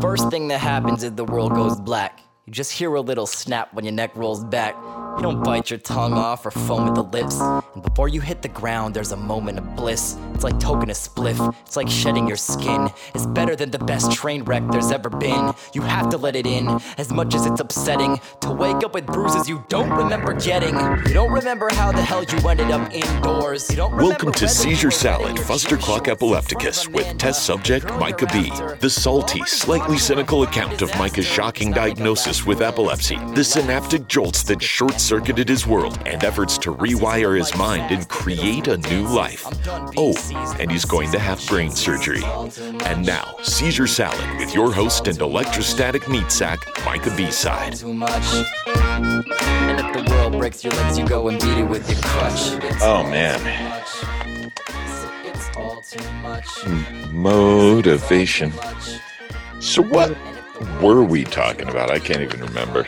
First thing that happens is the world goes black. You just hear a little snap when your neck rolls back. You don't uh-huh. bite your tongue uh-huh. off or foam at the lips. And before you hit the ground, there's a moment of bliss. It's like token a spliff, it's like shedding your skin. It's better than the best train wreck there's ever been. You have to let it in, as much as it's upsetting. To wake up with bruises you don't remember getting. You don't remember how the hell you ended up indoors. You don't Welcome to remember Seizure Salad, wetting Fustercluck Epilepticus with test subject Micah B. The salty, slightly cynical account of Micah's shocking diagnosis with epilepsy, the synaptic jolts that short circuited his world, and efforts to rewire his mind and create a new life. Oh, and he's going to have brain surgery. And now, Seizure Salad with your host and electrostatic meat sack, Micah B. Side. And if the world breaks your legs, you go and beat it with your crutch. Oh, man. too much. It's all too much. Motivation. So, what were we talking about? I can't even remember.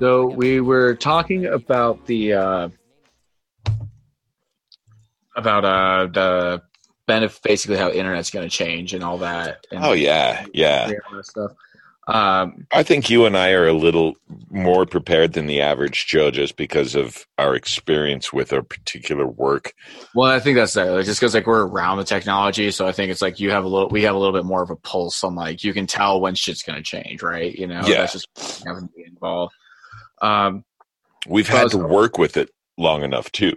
So we were talking about the uh, about uh, the benefit, basically how internet's going to change and all that. And Oh, yeah, yeah. stuff. Um, I think you and I are a little more prepared than the average Joe just because of our experience with our particular work. well, I think that's that. Like, just because like we're around the technology, so I think it's like you have a little, we have a little bit more of a pulse on like you can tell when shit's going to change, right? You know, Yeah. that's just having to be involved. Um, We've had to work with it long enough too.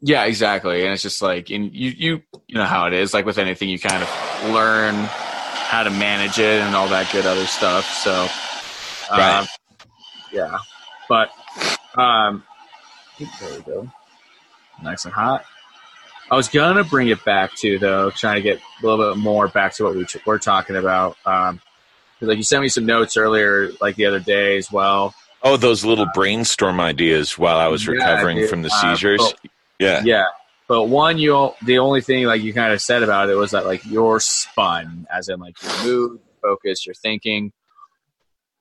Yeah, exactly. And it's just like, and you, you, you know how it is. Like with anything, you kind of learn how to manage it and all that good other stuff. So, um, Right. yeah. But, um, there we go. Nice and hot. I was gonna bring it back to though, trying to get a little bit more back to what we were talking about. Um, like you sent me some notes earlier, like the other day as well. Oh, those little brainstorm ideas while I was Yeah, recovering dude. from the Uh, seizures. oh. yeah. Yeah. But one, you the only thing like you kind of said about it was that like you're spun, as in like your mood, focus, your thinking.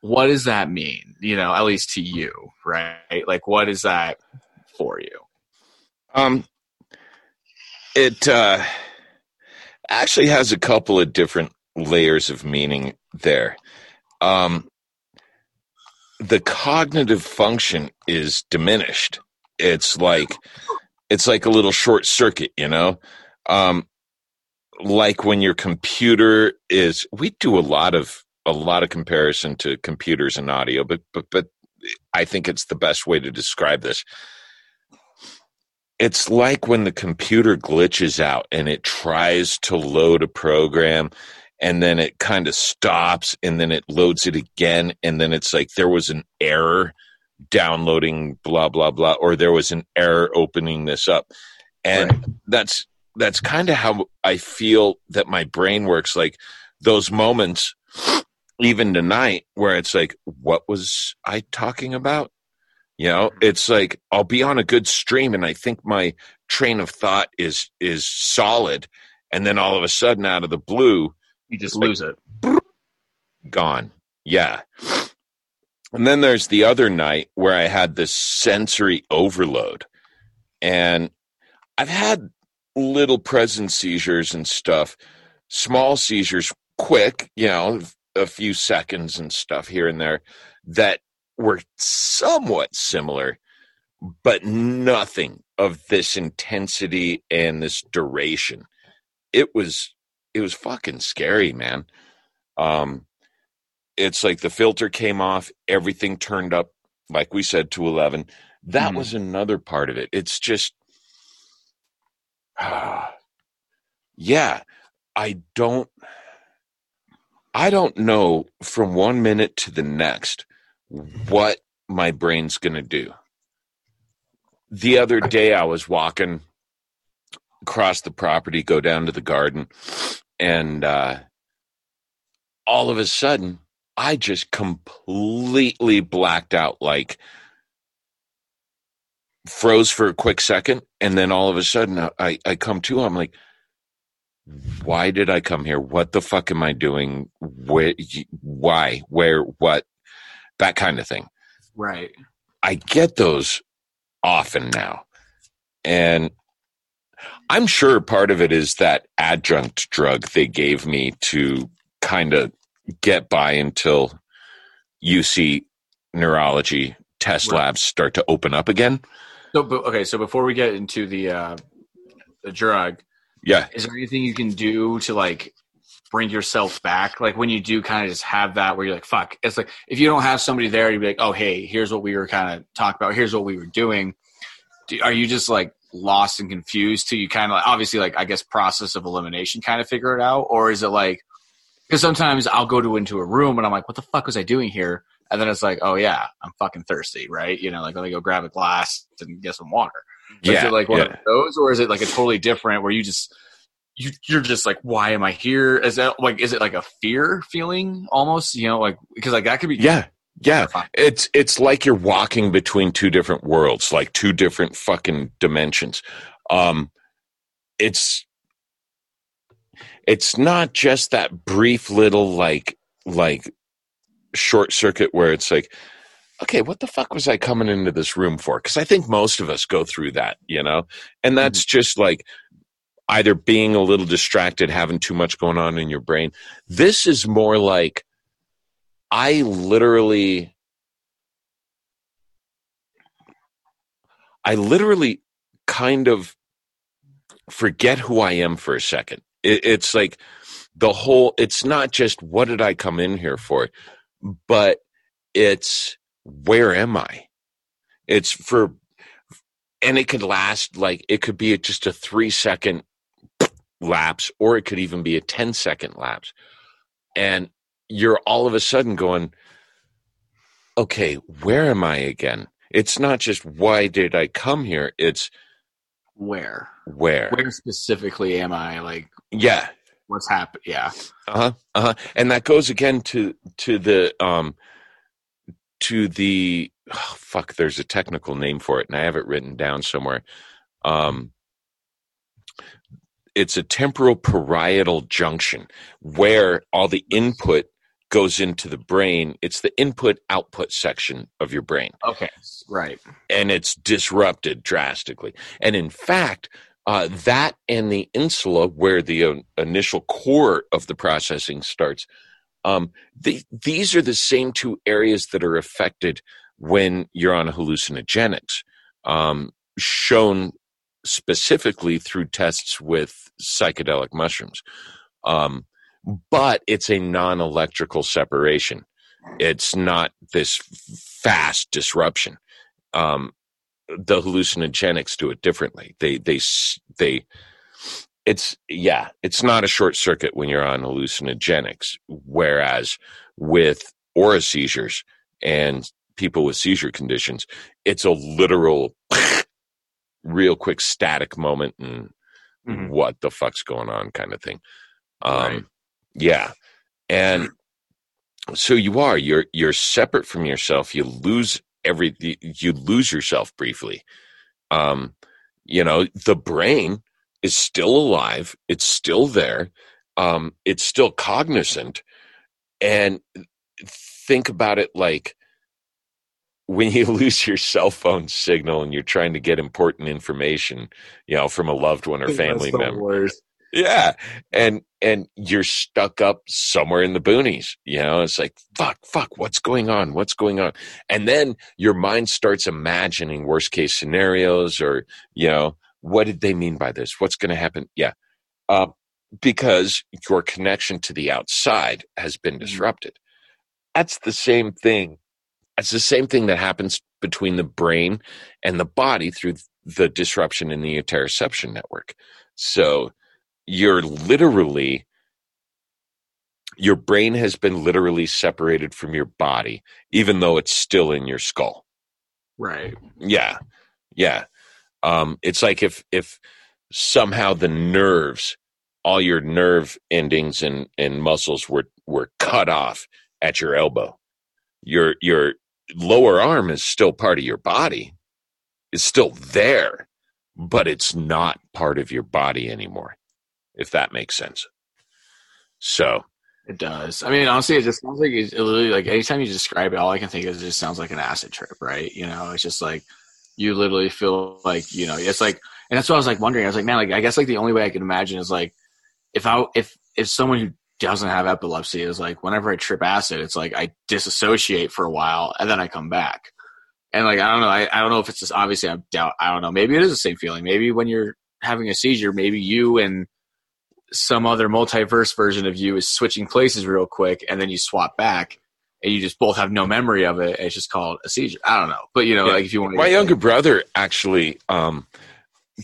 What does that mean? You know, at least to you, right? Like, what is that for you? Um, it uh, actually has a couple of different layers of meaning there. Um, the cognitive function is diminished. It's like it's like a little short circuit, you know. Um, like when your computer is. We do a lot of a lot of comparison to computers and audio, but but but I think it's the best way to describe this it's like when the computer glitches out and it tries to load a program and then it kind of stops and then it loads it again and then it's like there was an error downloading blah blah blah or there was an error opening this up. And Right. that's that's kind of how i feel that my brain works. Like those moments even tonight where it's like what was i talking about? You know, mm-hmm. it's like I'll be on a good stream and I think my train of thought is is solid, and then all of a sudden, out of the blue, You just Like- lose it. gone. Yeah. And then there's the other night where I had this sensory overload. And I've had little present seizures and stuff, small seizures, quick, you know, a few seconds and stuff here and there that were somewhat similar, but nothing of this intensity and this duration. It was it was fucking scary, man. Um it's like the filter came off, everything turned up, like we said, to 11. That Mhm. was another part of it. It's just, yeah, I don't, I don't know from one minute to the next what my brain's going to do. The other day, I was walking across the property, go down to the garden, and uh, all of a sudden, I just completely blacked out, like froze for a quick second, and then all of a sudden, I, I come to. I'm like, why did I come here? What the fuck am I doing? Where? Why? Where? What? That kind of thing. Right. I get those often now. And I'm sure part of it is that adjunct drug they gave me to kind of get by until UC neurology test Right. labs start to open up again. So, okay, so before we get into the uh, the drug, Yeah. is there anything you can do to like bring yourself back? Like when you do kind of just have that where you're like, fuck. It's like if you don't have somebody there, you'd be like, oh, hey, here's what we were kind of talking about. Here's what we were doing. Do, are you just like lost and confused to you kind of like, obviously like I guess process of elimination kind of figure it out, or is it like because sometimes I'll go to into a room and I'm like, what the fuck was I doing here? And then it's like, oh yeah, I'm fucking thirsty, right? You know, like let me go grab a glass and get some water. So is Yeah. it like one yeah. of those, or is it like a totally different where you just you you're just like, why am I here? Is that like is it like a fear feeling almost? You know, like because like that could be yeah. Yeah. It's it's like you're walking between two different worlds, like two different fucking dimensions. Um it's it's not just that brief little like like short circuit where it's like okay what the fuck was i coming into this room for because i think most of us go through that you know and that's just like either being a little distracted having too much going on in your brain this is more like i literally i literally kind of forget who i am for a second. It, it's like the whole it's not just what did i come in here for but it's where am i? It's for and it could last like it could be just a three second lapse or it could even be a 10 second lapse. And you're all of a sudden going okay where am i again? It's not just why did i come here? It's Where? Where, where specifically am I? Like yeah. what's happened? Yeah, uh-huh uh-huh. And that goes again to to the um to the oh, fuck there's a technical name for it and i have it written down somewhere. Um it's a temporal parietal junction where all the input goes into the brain it's the input output section of your brain okay, right. and it's disrupted drastically. And in fact, uh, that and the insula, where the uh, initial core of the processing starts, um, the, these are the same two areas that are affected when you're on hallucinogenics, um, shown specifically through tests with psychedelic mushrooms. Um, but it's a non electrical separation. It's not this fast disruption um, the hallucinogenics do it differently. They they they it's yeah, it's not a short circuit when you're on hallucinogenics. Whereas with aura seizures and people with seizure conditions, it's a literal, real quick static moment and Mhm. what the fuck's going on kind of thing. Um, Right. Yeah, and so you are you're you're separate from yourself. You lose every you lose yourself briefly. Um, you know the brain is still alive. It's still there. Um, it's still cognizant, and think about it like when you lose your cell phone signal and you're trying to get important information, you know, from a loved one or family member. worst. Yeah. And and you're stuck up somewhere in the boonies. You know, it's like, fuck, fuck, what's going on? What's going on? And then your mind starts imagining worst case scenarios or, you know, what did they mean by this? What's gonna happen? Yeah. Uh, because your connection to the outside has been disrupted. That's the same thing. That's the same thing that happens between the brain and the body through the disruption in the interoception network. So you're literally your brain has been literally separated from your body even though it's still in your skull. Right. yeah. Yeah. Um it's like if if somehow the nerves all your nerve endings and and muscles were were cut off at your elbow. Your your lower arm is still part of your body. It's still there but it's not part of your body anymore if that makes sense so It does. I mean, honestly, it just sounds like it's it literally like anytime you describe it, all I can think is it just sounds like an acid trip, right? You know, it's just like you literally feel like you know, it's like, and that's what I was like wondering. I was like, man, like I guess like the only way I can imagine is like if I if if someone who doesn't have epilepsy is like whenever I trip acid, it's like I disassociate for a while and then I come back. And like I don't know, I, I don't know if it's just obviously I doubt I don't know. Maybe it is the same feeling. Maybe when you're having a seizure, maybe you and some other multiverse version of you is switching places real quick and then you swap back and you just both have no memory of it. It's just called a seizure. I don't know. But you know, Yeah. like if you want My younger brother actually um,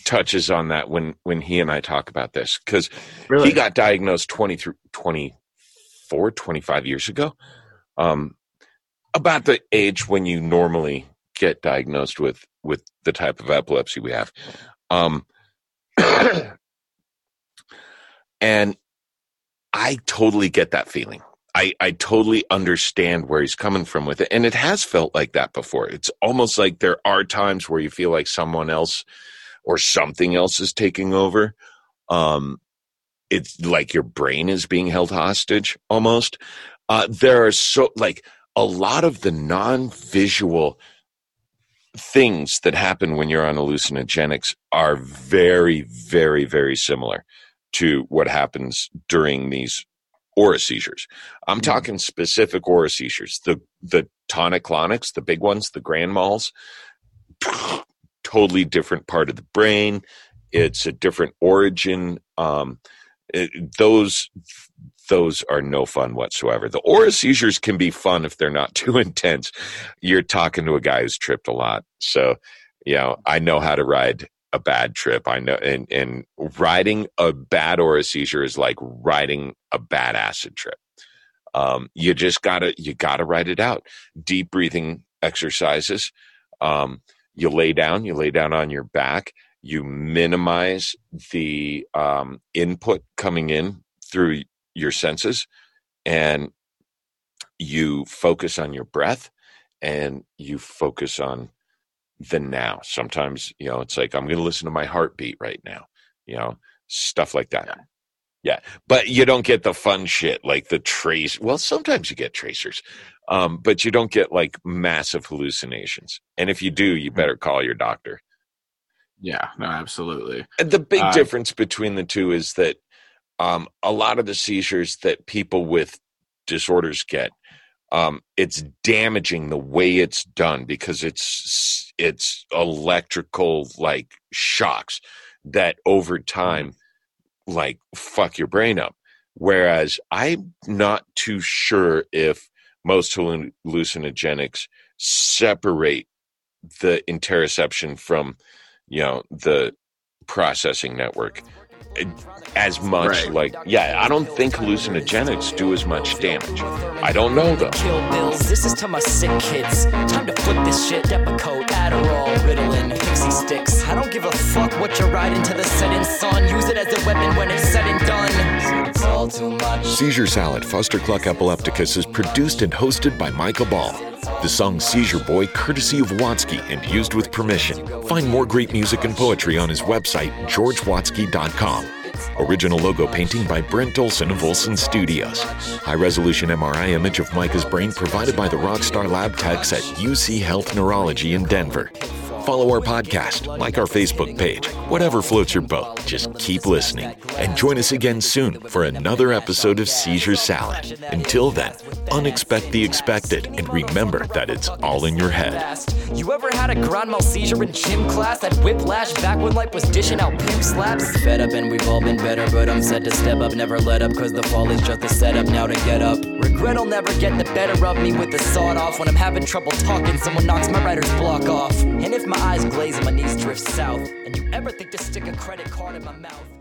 touches on that when when he and I talk about this because really he got diagnosed 20 through 24 25 years ago um, about the age when you normally get diagnosed with with the type of epilepsy we have um, and i totally get that feeling. I, I totally understand where he's coming from with it. And it has felt like that before. It's almost like there are times where you feel like someone else or something else is taking over. Um, it's like your brain is being held hostage almost. Uh, there are so like a lot of the non-visual things that happen when you're on hallucinogenics are very, very, very similar to what happens during these aura seizures. I'm Mhm. talking specific aura seizures. The the tonic clonics, the big ones, the grand mals, totally different part of the brain. It's a different origin. Um, it, those those are no fun whatsoever. The aura seizures can be fun if they're not too intense. You're talking to a guy who's tripped a lot, so you know I know how to ride a bad trip. I know, and and riding a bad aura seizure is like riding a bad acid trip. Um, you just gotta you gotta ride it out. Deep breathing exercises. Um, you lay down. You lay down on your back you minimize the um, input coming in through your senses and you focus on your breath and you focus on the now sometimes you know it's like i'm going to listen to my heartbeat right now you know stuff like that Yeah. yeah but you don't get the fun shit like the trace well sometimes you get tracers um, but you don't get like massive hallucinations and if you do you better call your doctor yeah, no, absolutely. and The big Uh, difference between the two is that um, a lot of the seizures that people with disorders get, um, it's damaging the way it's done because it's it's electrical like shocks that over time like fuck your brain up. Whereas I'm not too sure if most halluc- hallucinogenics separate the interoception from you know the processing network as much Right. like yeah i don't think hallucinogenics do as much damage i don't know though Kill bills. This is to my sick kids. Time to flip this shit. Depakote, Adderall, Ritalin, Pixy Stix. I don't give a fuck what you're riding to the setting sun. Use it as a weapon when it's said and done. All too much. Seizure Salad Fustercluck Epilepticus is produced and hosted by Michael Ball. The song Seizure Boy, courtesy of Watsky and used with permission. Find more great music and poetry on his website, georgewatsky.com. Original logo painting by Brent Olson of Olson Studios. High resolution MRI image of Micah's brain provided by the Rockstar Lab techs at UC Health Neurology in Denver. Follow our podcast, like our Facebook page, whatever floats your boat. Just keep listening and join us again soon for another episode of Seizure Salad. Until then, unexpect the expected and remember that it's all in your head. You ever had a grand mal seizure in gym class? That whiplash back when life was dishing out pimp slaps? Fed up and we've all been better, but I'm set to step up. Never let up, cause the fall is just a setup now to get up. Regret'll never get the better of me with the sawed off. When I'm having trouble talking, someone knocks my writer's block off. And if my eyes glaze and my knees drift south, and you ever think to stick a credit card in my mouth?